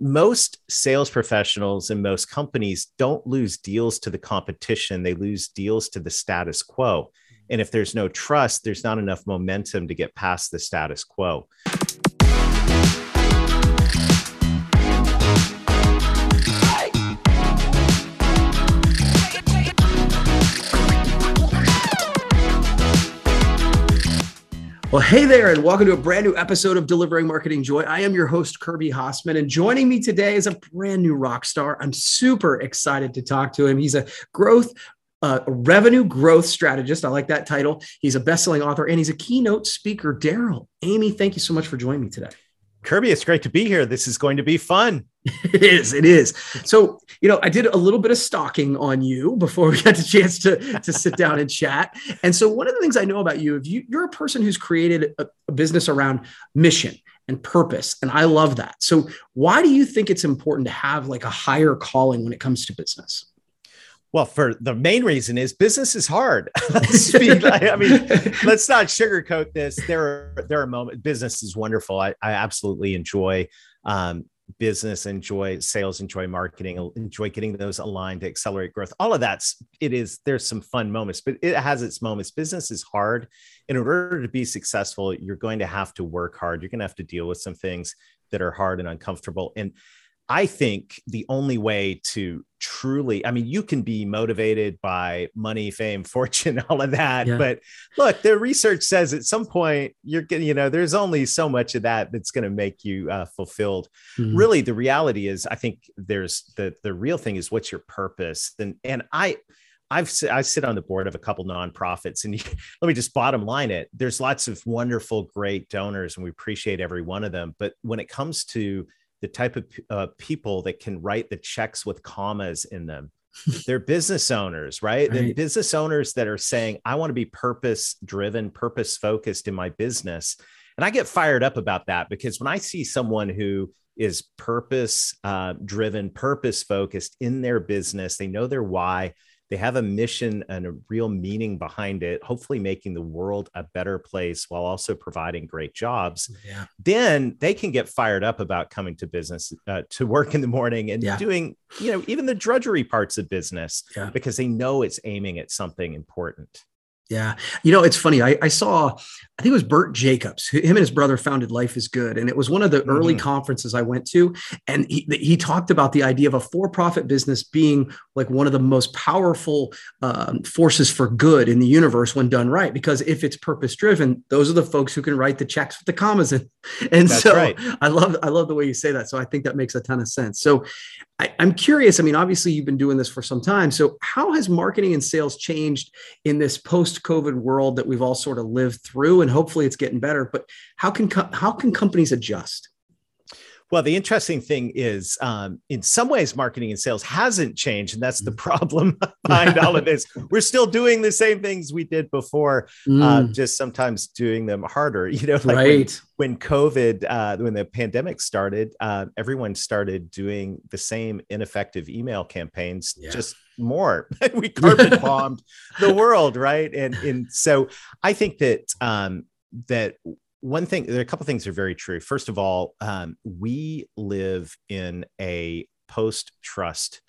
most sales professionals and most companies don't lose deals to the competition, they lose deals to the status quo. And if there's no trust, there's not enough momentum to get past the status quo. Well, hey there, and welcome to a brand new episode of Delivering Marketing Joy. I am your host, Kirby Hasseman, and joining me today is a brand new rock star. I'm super excited to talk to him. He's a growth uh, revenue growth strategist. I like that title. He's a best-selling author and he's a keynote speaker. Darrell, Amy, thank you so much for joining me today. Kirby, it's great to be here. This is going to be fun. it is. It is. So, you know, I did a little bit of stalking on you before we got the chance to, to sit down and chat. And so, one of the things I know about you, if you, you're a person who's created a, a business around mission and purpose, and I love that. So, why do you think it's important to have like a higher calling when it comes to business? Well, for the main reason is business is hard. let's be, I mean, let's not sugarcoat this. There are there are moments. Business is wonderful. I, I absolutely enjoy um, business, enjoy sales, enjoy marketing, enjoy getting those aligned to accelerate growth. All of that's it is. There's some fun moments, but it has its moments. Business is hard. In order to be successful, you're going to have to work hard. You're going to have to deal with some things that are hard and uncomfortable. And I think the only way to truly, I mean, you can be motivated by money, fame, fortune, all of that. Yeah. But look, the research says at some point you're getting, you know, there's only so much of that that's going to make you uh, fulfilled. Mm-hmm. Really, the reality is, I think there's the the real thing is what's your purpose. And and I I've I sit on the board of a couple nonprofits, and let me just bottom line it. There's lots of wonderful, great donors, and we appreciate every one of them. But when it comes to the type of uh, people that can write the checks with commas in them. They're business owners, right? right. business owners that are saying, I want to be purpose driven, purpose focused in my business. And I get fired up about that because when I see someone who is purpose uh, driven, purpose focused in their business, they know their why, they have a mission and a real meaning behind it, hopefully making the world a better place while also providing great jobs. Yeah. Then they can get fired up about coming to business uh, to work in the morning and yeah. doing, you know, even the drudgery parts of business yeah. because they know it's aiming at something important. Yeah. You know, it's funny. I, I, saw, I think it was Bert Jacobs. Him and his brother founded Life is Good. And it was one of the mm-hmm. early conferences I went to. And he, he talked about the idea of a for profit business being like one of the most powerful um, forces for good in the universe when done right. Because if it's purpose driven, those are the folks who can write the checks with the commas in. And That's so right. I love, I love the way you say that. So I think that makes a ton of sense. So I, I'm curious. I mean, obviously, you've been doing this for some time. So, how has marketing and sales changed in this post COVID world that we've all sort of lived through? And hopefully, it's getting better. But how can how can companies adjust? Well, the interesting thing is, um, in some ways, marketing and sales hasn't changed, and that's the mm. problem behind all of this. We're still doing the same things we did before, uh, mm. uh, just sometimes doing them harder. You know, like right. when, when COVID, uh, when the pandemic started, uh, everyone started doing the same ineffective email campaigns, yeah. just more. we carpet bombed the world, right? And and so I think that um, that one thing there are a couple things that are very true first of all um, we live in a post trust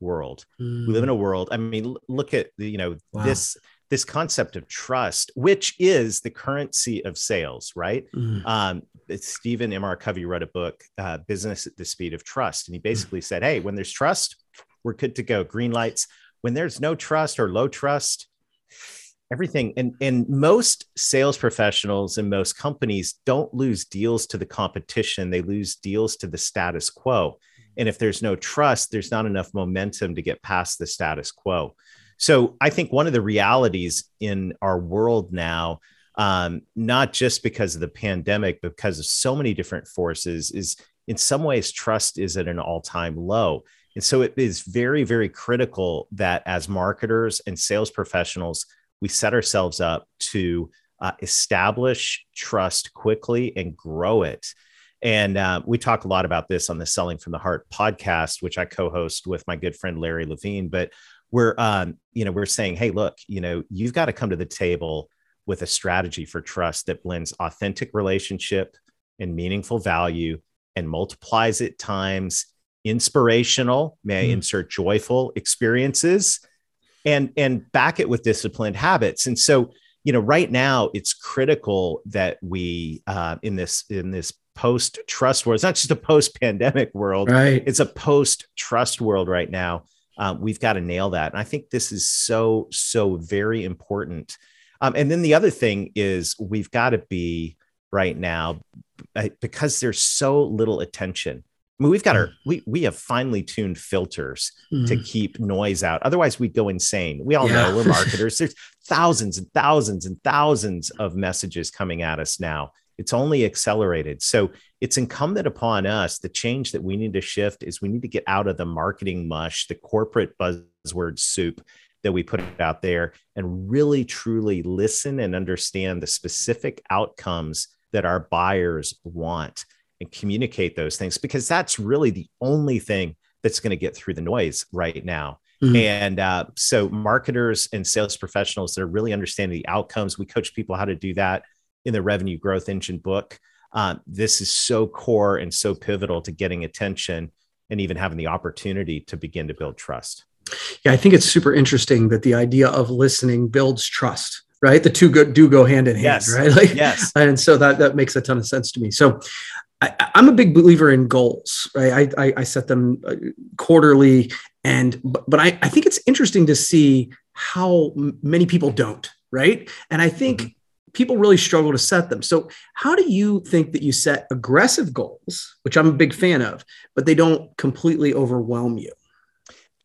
world mm. we live in a hmm. world i mean look at the you know wow. this this concept of trust which is the currency of sales right mm. um, stephen m r covey wrote a book uh, business at the speed of trust and he hmm. basically mm. said hey when there's trust we're good to go green lights when there's no trust or low trust everything. And and most sales professionals and most companies don't lose deals to the competition. They lose deals to the status quo. And if there's no trust there's not enough momentum to get past the status quo. So i think one of the realities in our world now um, not just because of the pandemic but because of so many different forces is in some ways trust is at an all-time low. And so it is very very critical that as marketers and sales professionals we set ourselves up to uh, establish trust quickly and grow it. And uh, we talk a lot about this on the Selling from the Heart podcast, which I co-host with my good friend Larry Levine. But we're, um, you know, we're saying, hey, look, you know, you've got to come to the table with a strategy for trust that blends authentic relationship and meaningful value and multiplies it times inspirational, may I mm. insert joyful experiences and and back it with disciplined habits. And so, you know, right now it's critical that we uh, in this in this post trust world. It's not just a post pandemic world. Right. It's a post trust world right now. Um, we've got to nail that. And I think this is so, so very important. Um, and then the other thing is we've got to be right now because there's so little attention. I mean, we've got our we we have finely tuned filters mm. to keep noise out. Otherwise, we'd go insane. We all yeah. know we're marketers. There's thousands and thousands and thousands of messages coming at us now. It's only accelerated. So it's incumbent upon us. The change that we need to shift is we need to get out of the marketing mush, the corporate buzzword soup that we put out there, and really truly listen and understand the specific outcomes that our buyers want and communicate those things because that's really the only thing that's going to get through the noise right now. Mm-hmm. And uh, so, marketers and sales professionals that are really understanding the outcomes, we coach people how to do that in the revenue growth engine book. Uh, this is so core and so pivotal to getting attention and even having the opportunity to begin to build trust. Yeah, I think it's super interesting that the idea of listening builds trust, right? The two go, do go hand in hand, yes. right? Like, yes. And so that that makes a ton of sense to me. So I, am a big believer in goals, right? I, I, I set them uh, quarterly, and but, but I, I think it's interesting to see how many people don't, right? And I think mm-hmm people really struggle to set them. So, how do you think that you set aggressive goals, which I'm a big fan of, but they don't completely overwhelm you?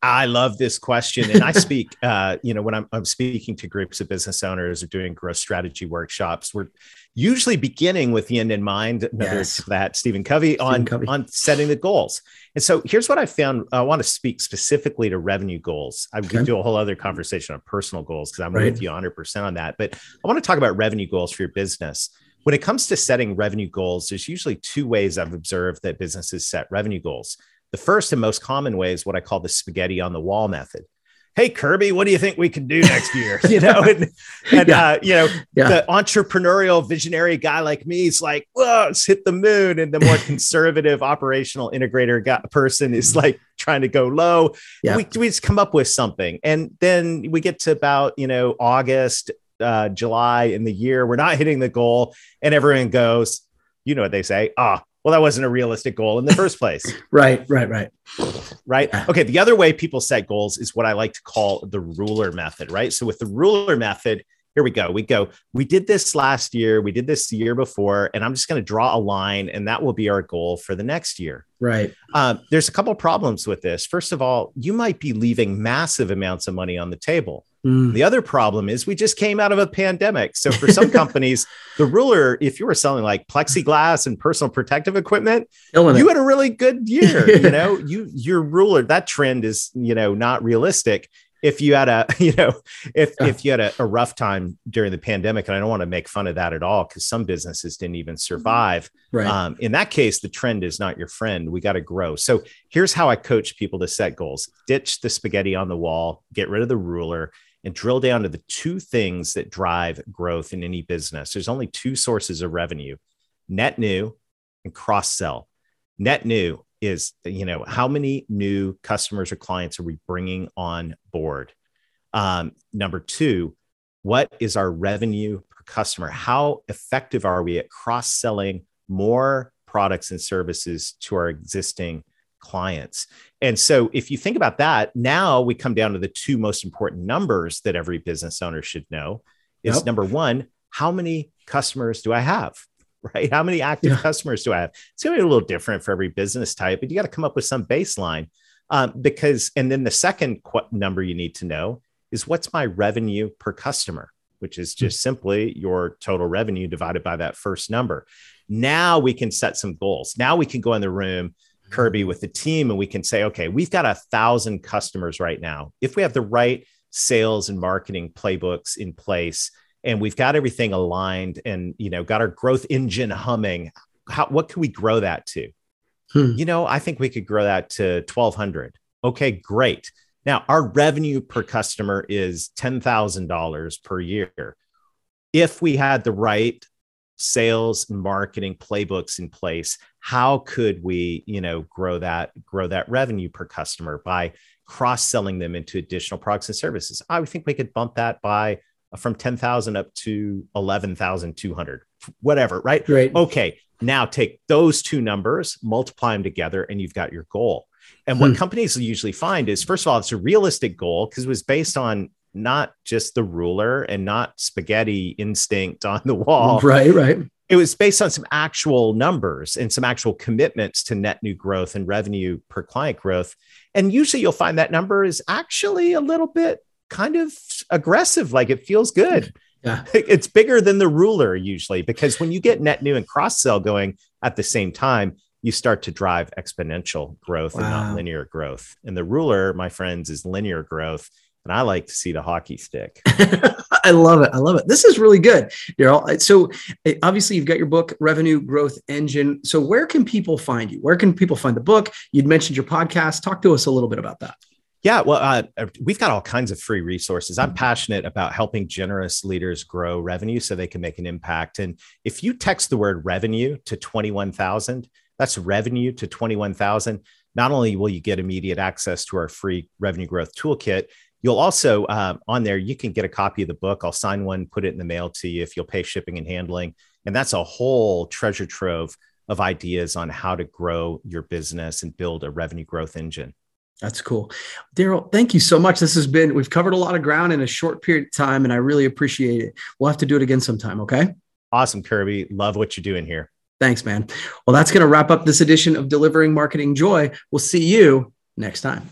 I love this question. And I speak, uh, you know, when I'm, I'm, speaking to groups of business owners or doing growth strategy workshops, we're usually beginning with the end in mind. Another yes. to that, Stephen Covey, Stephen on, Covey. on setting the goals. And so here's what I found. I want to speak specifically to revenue goals. I okay. do a whole other conversation on personal goals because I'm right. with you 100% on that. But I want to talk about revenue goals for your business. When it comes to setting revenue goals, there's usually two ways I've observed that businesses set revenue goals. The first and most common way is what I call the spaghetti on the wall method. Hey Kirby, what do you think we can do next year? You know, and, and yeah. uh, you know, yeah. the entrepreneurial visionary guy like me is like, "Whoa, let's hit the moon," and the more conservative operational integrator guy, person is like trying to go low. Yeah. We, we just come up with something, and then we get to about you know August, uh, July in the year, we're not hitting the goal, and everyone goes, you know what they say, ah, well, that wasn't a realistic goal in the first place. right, right, right. Right. Okay. The other way people set goals is what I like to call the ruler method, right? So with the ruler method, here we go. We go, we did this last year, we did this the year before, and I'm just going to draw a line, and that will be our goal for the next year. Right. Um, there's a couple problems with this. First of all, you might be leaving massive amounts of money on the table. Mm. The other problem is we just came out of a pandemic. So for some companies, the ruler, if you were selling like plexiglass and personal protective equipment, Killing you it. had a really good year. you know, you your ruler, that trend is, you know, not realistic. If you had a, you know, if if you had a, a rough time during the pandemic, and I don't want to make fun of that at all, because some businesses didn't even survive. Right. Um, in that case, the trend is not your friend. We got to grow. So here's how I coach people to set goals: ditch the spaghetti on the wall, get rid of the ruler and drill down to the two things that drive growth in any business. There's only two sources of revenue net new and cross sell. Net new is, you know, how many new customers or clients are we bringing on board? Um, number two, what is our revenue per customer? How effective are we at cross selling more products and services to our existing clients. And so if you think about that, now we come down to the two most important numbers that every business owner should know is yep. number one, how many customers do I have? Right? How many active yeah. customers do I have? It's going to be a little different for every business type, but you got to come up with some baseline. Um, because, and then the second qu- number you need to know is what's my revenue per customer, which is just mm-hmm. simply your total revenue divided by that first number. Now we can set some goals. Now we can go in the room Kirby with the team and we can say, okay, we've got a thousand customers right now. If we have the right sales and marketing playbooks in place and we've got everything aligned and you know got our growth engine humming, how what can we grow that to? Hmm. You know, I think we could grow that to 1200. Okay, great. Now, our revenue per customer is $10,000 per year. If we had the right sales and marketing playbooks in place how could we you know grow that grow that revenue per customer by cross selling them into additional products and services i would think we could bump that by from 10,000 up to 11,200 whatever right right okay now take those two numbers multiply them together and you've got your goal and what hmm. companies usually find is first of all it's a realistic goal because it was based on not just the ruler and not spaghetti instinct on the wall. Right, right. It was based on some actual numbers and some actual commitments to net new growth and revenue per client growth. And usually you'll find that number is actually a little bit kind of aggressive, like it feels good. Yeah. It's bigger than the ruler usually because when you get net new and cross sell going at the same time, you start to drive exponential growth wow. and not linear growth. And the ruler, my friends, is linear growth and I like to see the hockey stick. I love it. I love it. This is really good, Darrell. So obviously you've got your book, Revenue Growth Engine. So where can people find you? Where can people find the book? You'd mentioned your podcast. Talk to us a little bit about that. Yeah, well, uh, uh we've got all kinds of free resources. I'm passionate about helping generous leaders grow revenue so they can make an impact. And if you text the word revenue to 21,000, that's revenue to 21,000. Not only will you get immediate access to our free revenue growth toolkit, You'll also uh, on there, you can get a copy of the book. I'll sign one, put it in the mail to you if you'll pay shipping and handling. And that's a whole treasure trove of ideas on how to grow your business and build a revenue growth engine. That's cool. Darrell, thank you so much. This has been, we've covered a lot of ground in a short period of time, and I really appreciate it. We'll have to do it again sometime. Okay. Awesome, Kirby. Love what you're doing here. Thanks, man. Well, that's going to wrap up this edition of Delivering Marketing Joy. We'll see you next time.